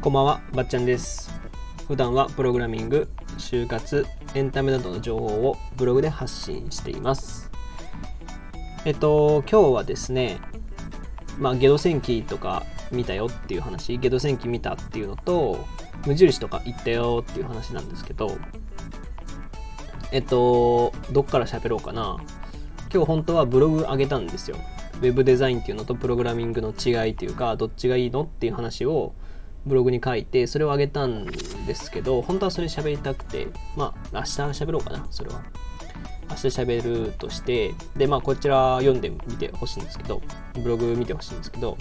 こんばんは、ばっちゃんです。普段はプログラミング、就活、エンタメなどの情報をブログで発信しています。えっと、今日はですね、まあ、ゲド戦記とか見たよっていう話、ゲド戦記見たっていうのと、無印とか行ったよっていう話なんですけど、えっと、どっから喋ろうかな。今日本当はブログ上げたんですよ。ウェブデザインっていうのとプログラミングの違いっていうか、どっちがいいのっていう話をブログに書いて、それを上げたんですけど、本当はそれ喋りたくて、まあ、明日喋ろうかな、それは。明日喋るとして、で、まあ、こちら読んでみてほしいんですけど、ブログ見てほしいんですけど、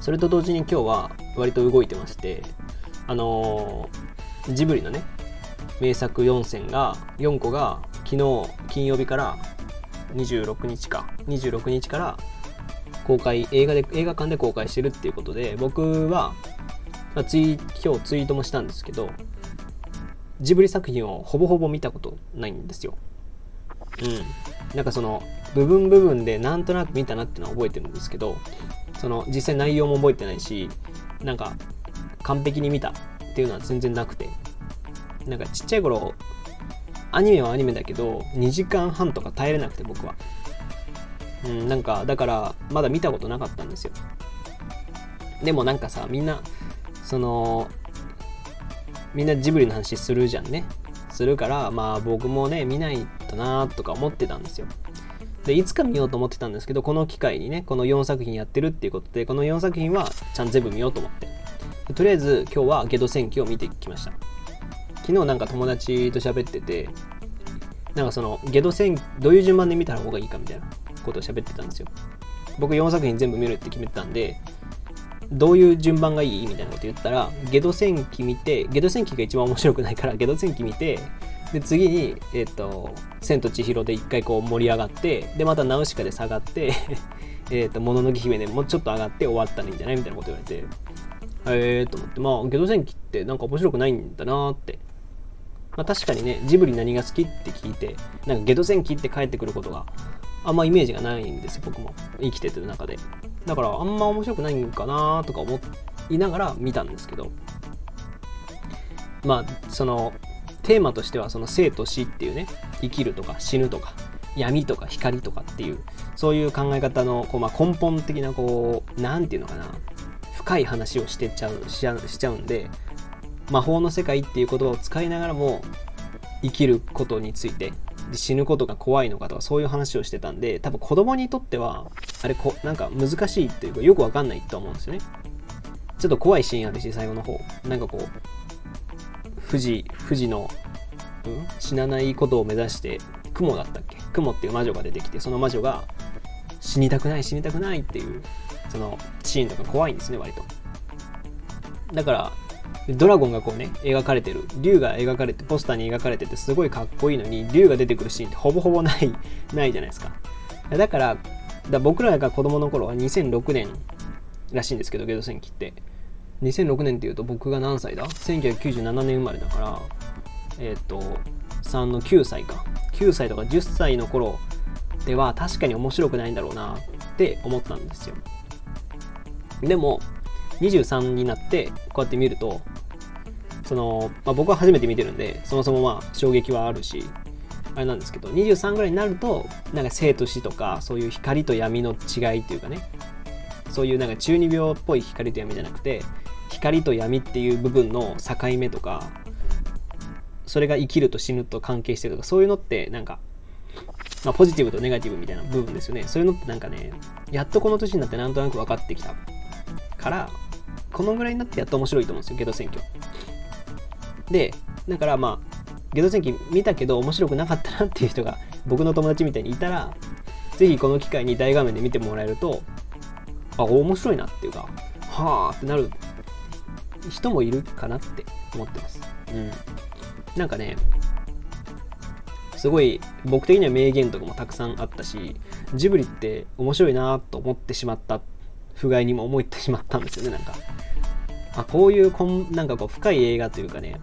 それと同時に今日は割と動いてまして、あのージブリのね、名作4選が、4個が昨日金曜日から26日か、26日から公開、映画で、映画館で公開してるっていうことで、僕は、まあ、ツイ今日ツイートもしたんですけど、ジブリ作品をほぼほぼ見たことないんですよ。うん。なんかその、部分部分でなんとなく見たなっていうのは覚えてるんですけど、その、実際内容も覚えてないし、なんか、完璧に見たっていうのは全然なくて、なんかちっちゃい頃、アニメはアニメだけど、2時間半とか耐えれなくて僕は。うん、なんか、だから、まだ見たことなかったんですよ。でもなんかさ、みんな、その、みんなジブリの話するじゃんね。するから、まあ僕もね、見ないとなとか思ってたんですよ。で、いつか見ようと思ってたんですけど、この機会にね、この4作品やってるっていうことで、この4作品はちゃん全部見ようと思って。とりあえず今日はゲド戦記を見てきました。昨日なんか友達と喋ってて、なんかそのゲド戦どういう順番で見た方がいいかみたいなことを喋ってたんですよ。僕4作品全部見るって決めてたんで、どういう順番がいいみたいなこと言ったら、ゲド戦記見て、ゲド戦記が一番面白くないから、ゲド戦記見て、で、次に、えっ、と、千と千尋で一回こう盛り上がって、で、またナウシカで下がって、えっと、もののけ姫でもうちょっと上がって終わったらいいんじゃないみたいなこと言われて、えーと思って、まあ、ゲド戦記ってなんか面白くないんだなって。まあ確かにね、ジブリ何が好きって聞いて、なんかゲド戦記って帰ってくることがあんまイメージがないんですよ、僕も。生きててる中で。だからあんま面白くないんかなとか思いながら見たんですけど、まあ、その、テーマとしてはその生と死っていうね、生きるとか死ぬとか、闇とか光とかっていう、そういう考え方のこう、まあ、根本的なこう、なんていうのかな、深い話をしてちゃうしちゃうんで魔法の世界っていう言葉を使いながらも生きることについて死ぬことが怖いのかとかそういう話をしてたんで多分子供にとってはあれこなんか難しいっていうかよくわかんないと思うんですよね。ちょっと怖いシーンあるし最後の方。なんかこう富士富士の、うん、死なないことを目指して雲だったっけ？雲っていう魔女が出てきてその魔女が死にたくない死にたくないっていうそのシーンとか怖いんですね割と。だからドラゴンがこうね描かれてる竜が描かれてポスターに描かれててすごいかっこいいのに竜が出てくるシーンってほぼほぼないないじゃないですか。だからだ僕らが子供の頃は2006年らしいんですけどゲド戦記って。2006年っていうと僕が何歳だ ?1997 年生まれだからえっ、と3の9歳か。9歳とか10歳の頃では確かに面白くないんだろうなって思ったんですよ。でも23になってこうやって見るとその、まあ、僕は初めて見てるんでそもそもまあ衝撃はあるしあれなんですけど23ぐらいになるとなんか生と死とかそういう光と闇の違いっていうかねそういうなんか中二病っぽい光と闇じゃなくて光と闇っていう部分の境目とかそれが生きると死ぬと関係してるとかそういうのってなんかまあ、ポジティブとネガティブみたいな部分ですよね。そういうのってなんかね、やっとこの年になってなんとなく分かってきたから、このぐらいになってやっと面白いと思うんですよ、ゲド選挙。で、だからまあ、ゲド選挙見たけど面白くなかったなっていう人が僕の友達みたいにいたら、ぜひこの機会に大画面で見てもらえると、あ、面白いなっていうか、はあってなる人もいるかなって思ってます。うん。なんかね、すごい僕的には名言とかもたくさんあったしジブリって面白いなと思ってしまった不甲斐にも思ってしまったんですよねなんか。あこういうこんなんかこう深い映画というかね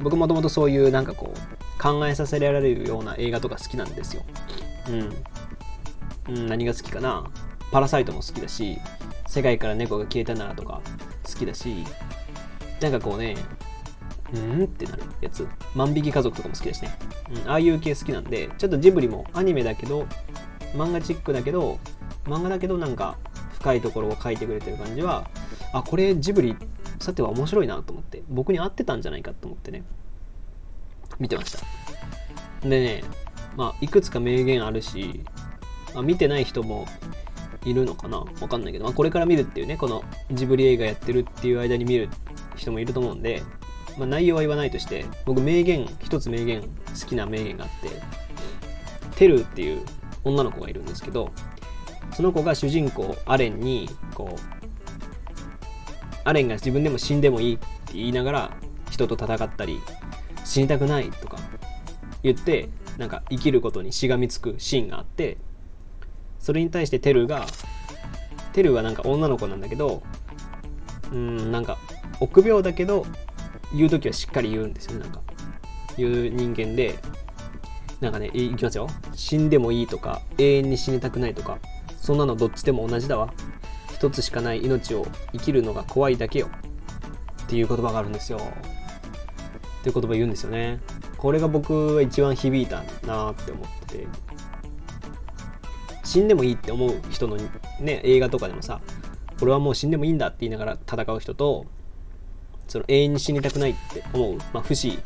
僕もともとそういうなんかこう考えさせられるような映画とか好きなんですよ。うん、うん、何が好きかな。パラサイトも好きだし世界から猫が消えたならとか好きだしなんかこうねうんってなるやつ。万引き家族とかも好きだしね、うん、ああいう系好きなんでちょっとジブリもアニメだけど漫画チックだけど漫画だけどなんか深いところを書いてくれてる感じはあこれジブリさては面白いなと思って僕に合ってたんじゃないかと思ってね見てました。でねまあいくつか名言あるし、まあ、見てない人もいるのかなわかんないけど、まあ、これから見るっていうねこのジブリ映画やってるっていう間に見る人もいると思うんで、まあ、内容は言わないとして僕名言一つ名言好きな名言があってテルっていう女の子がいるんですけどその子が主人公アレンにこうアレンが自分でも死んでもいいって言いながら人と戦ったり死にたくないとか言ってなんか生きることにしがみつくシーンがあってそれに対してテルがテルはなんか女の子なんだけどうんなんか臆病だけど言う時はしっかり言うんですよね。なんか言う人間でなんかねいきますよ。死んでもいいとか永遠に死にたくないとかそんなのどっちでも同じだわ。一つしかない命を生きるのが怖いだけよ。っていう言葉があるんですよ。っていう言葉言うんですよね。これが僕は一番響いたなって思ってて。死んでもいいって思う人のね映画とかでもさ俺はもう死んでもいいんだって言いながら戦う人とその永遠に死にたくないって思う、まあ、不死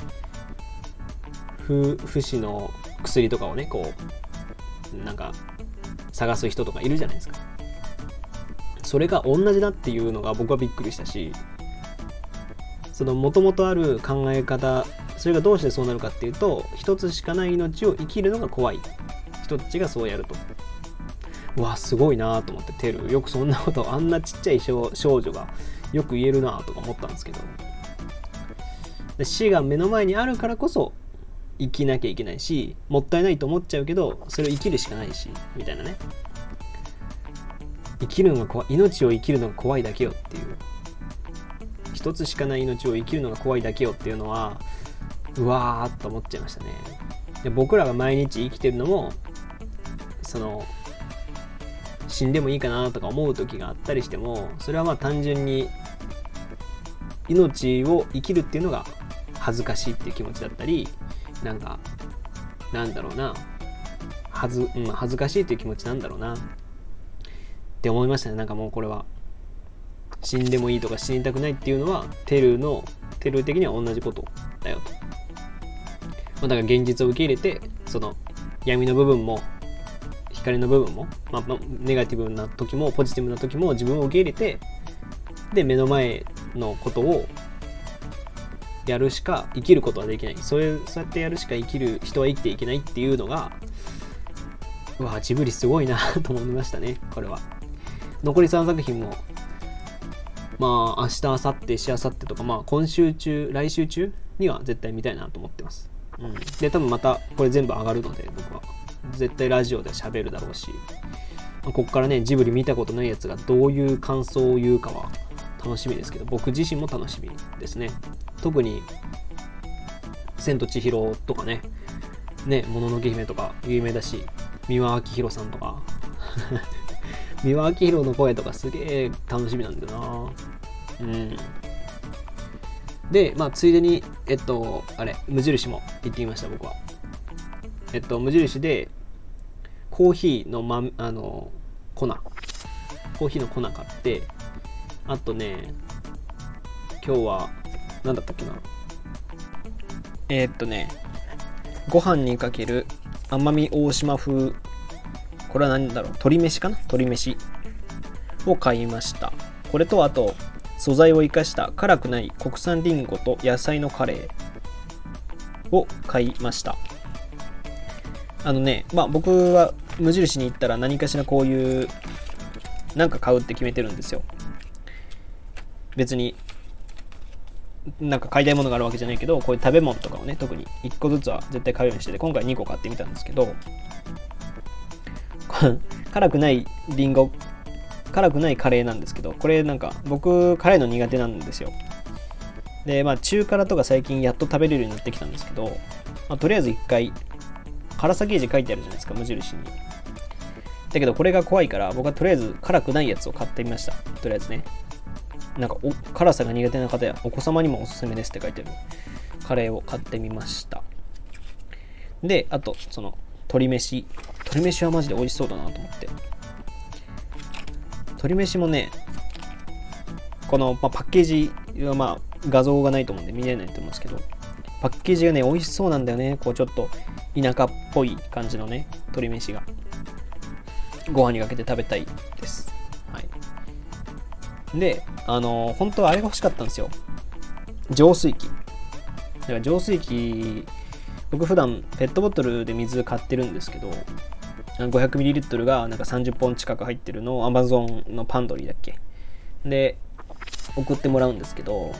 不不死の薬とかをねこうなんか探す人とかいるじゃないですか。それが同じだっていうのが僕はびっくりしたしそのもともとある考え方それがどうしてそうなるかっていうと一つしかない命を生きるのが怖い。人たちがそうやると。うわすごいなと思ってテルよくそんなことあんなちっちゃい少女がよく言えるなとか思ったんですけど。で死が目の前にあるからこそ生きなきゃいけないしもったいないと思っちゃうけどそれを生きるしかないしみたいなね。生きるのが怖い命を生きるのが怖いだけよっていう。一つしかない命を生きるのが怖いだけよっていうのはうわーっと思っちゃいましたね。で僕らが毎日生きてるのもその死んでもいいかなとか思う時があったりしてもそれはまあ単純に命を生きるっていうのが恥ずかしいっていう気持ちだったりなんかなんだろうな。はず、うん、恥ずかしいっていう気持ちなんだろうな。って思いましたね。なんかもうこれは。死んでもいいとか死にたくないっていうのはテルのテル的には同じことだよと、まあ、だから現実を受け入れてその闇の部分も光の部分も、まあ、ネガティブな時もポジティブな時も自分を受け入れてで目の前のことをやるしか生きることはできない。そういうそうやってやるしか生きる人は生きていけないっていうのがうわジブリすごいなと思いましたねこれは。残り3作品もまあ明日明後日しあさってとかまあ今週中来週中には絶対見たいなと思ってます、うん、で多分またこれ全部上がるので僕は。絶対ラジオで喋るだろうし、まあ、こっからねジブリ見たことないやつがどういう感想を言うかは楽しみですけど僕自身も楽しみですね。特に「千と千尋」とかね。ね「もののけ姫」とか有名だし三輪明宏さんとか。三輪明宏の声とかすげえ楽しみなんだよな。うん。でまあついでにえっとあれ無印も行ってみました僕は。えっと無印でコーヒーの,、ま、あの粉。コーヒーの粉買ってあとね今日は何だったっけな？えー、っとねご飯にかける奄美大島風これは何だろう？鶏飯かな？鶏飯を買いました。これとあと素材を生かした辛くない国産りんごと野菜のカレーを買いました。あのねまあ僕は無印に行ったら何かしらこういうなんか買うって決めてるんですよ。別になんか買いたいものがあるわけじゃないけどこういう食べ物とかをね特に1個ずつは絶対買うようにしてて今回2個買ってみたんですけど 辛くないりんご辛くないカレーなんですけどこれなんか僕辛いの苦手なんですよ。でまあ中辛とか最近やっと食べれるようになってきたんですけど、まあ、とりあえず1回辛さゲージ書いてあるじゃないですか無印に。だけどこれが怖いから僕はとりあえず辛くないやつを買ってみました。とりあえずね。なんか辛さが苦手な方やお子様にもおすすめですって書いてある。カレーを買ってみました。であとその鶏飯。鶏飯はマジで美味しそうだなと思って。鶏飯もねこの、まあ、パッケージはまあ画像がないと思うんで見れないと思うんですけどパッケージがね美味しそうなんだよね。こうちょっと田舎っぽい感じのね鶏飯が。ご飯にかけて食べたいです。はい。で、あのー、本当はあれが欲しかったんですよ。浄水器。だから浄水器、僕普段ペットボトルで水買ってるんですけど、500ml がなんか30本近く入ってるのを Amazon のパンドリーだっけ？で、送ってもらうんですけど、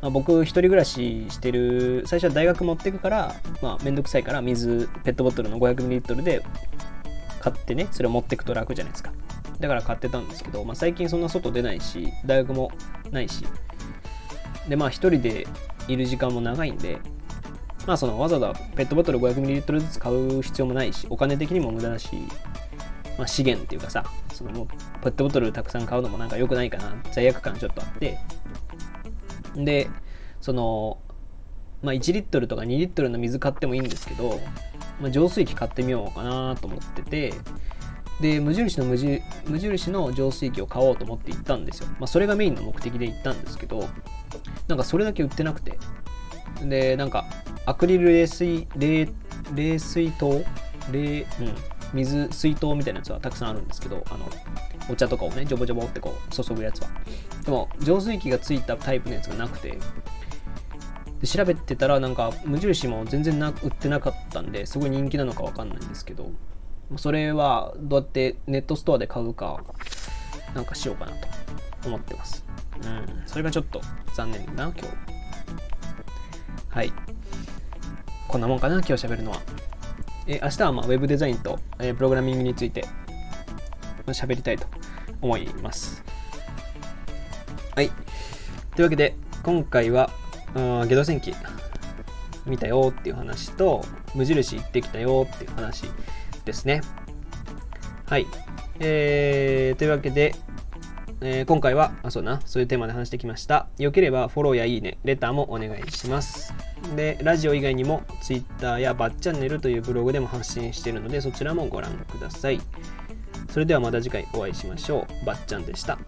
まあ、僕一人暮らししてる最初は大学持ってくからまあめんどくさいから水ペットボトルの 500ml で買ってね、それを持ってくと楽じゃないですか。だから買ってたんですけど、まあ、最近そんな外出ないし、大学もないし、で、まあ一人でいる時間も長いんで、まあそのわざわざペットボトル 500ml ずつ買う必要もないし、お金的にも無駄だし、まあ、資源っていうかさ、そのもうペットボトルたくさん買うのもなんか良くないかな、罪悪感ちょっとあって、で、その、まあ1リットルとか2リットルの水買ってもいいんですけど、まあ、浄水器買ってみようかなと思っててで無印の無印の浄水器を買おうと思って行ったんですよ、まあ、それがメインの目的で行ったんですけどなんかそれだけ売ってなくて。でなんかアクリル冷水冷冷水筒？冷、うん、水水筒みたいなやつはたくさんあるんですけどあのお茶とかをねジョボジョボってこう注ぐやつは。でも浄水器がついたタイプのやつがなくて。で調べてたらなんか無印も全然な売ってなかったんですごい人気なのかわかんないんですけど。それはどうやってネットストアで買うかなんかしようかなと思ってます。うん。それがちょっと残念だな今日。はい。こんなもんかな今日喋るのは。え明日はまあウェブデザインと、え、プログラミングについて喋りたいと思います。はい。というわけで今回はあゲド戦記見たよっていう話と、無印行ってきたよっていう話ですね。はい。えー、というわけで、えー、今回は、あ、そうな、そういうテーマで話してきました。よければフォローやいいね、レターもお願いします。で、ラジオ以外にも Twitter やバッチャンネルというブログでも発信しているので、そちらもご覧ください。それではまた次回お会いしましょう。ばっちゃんでした。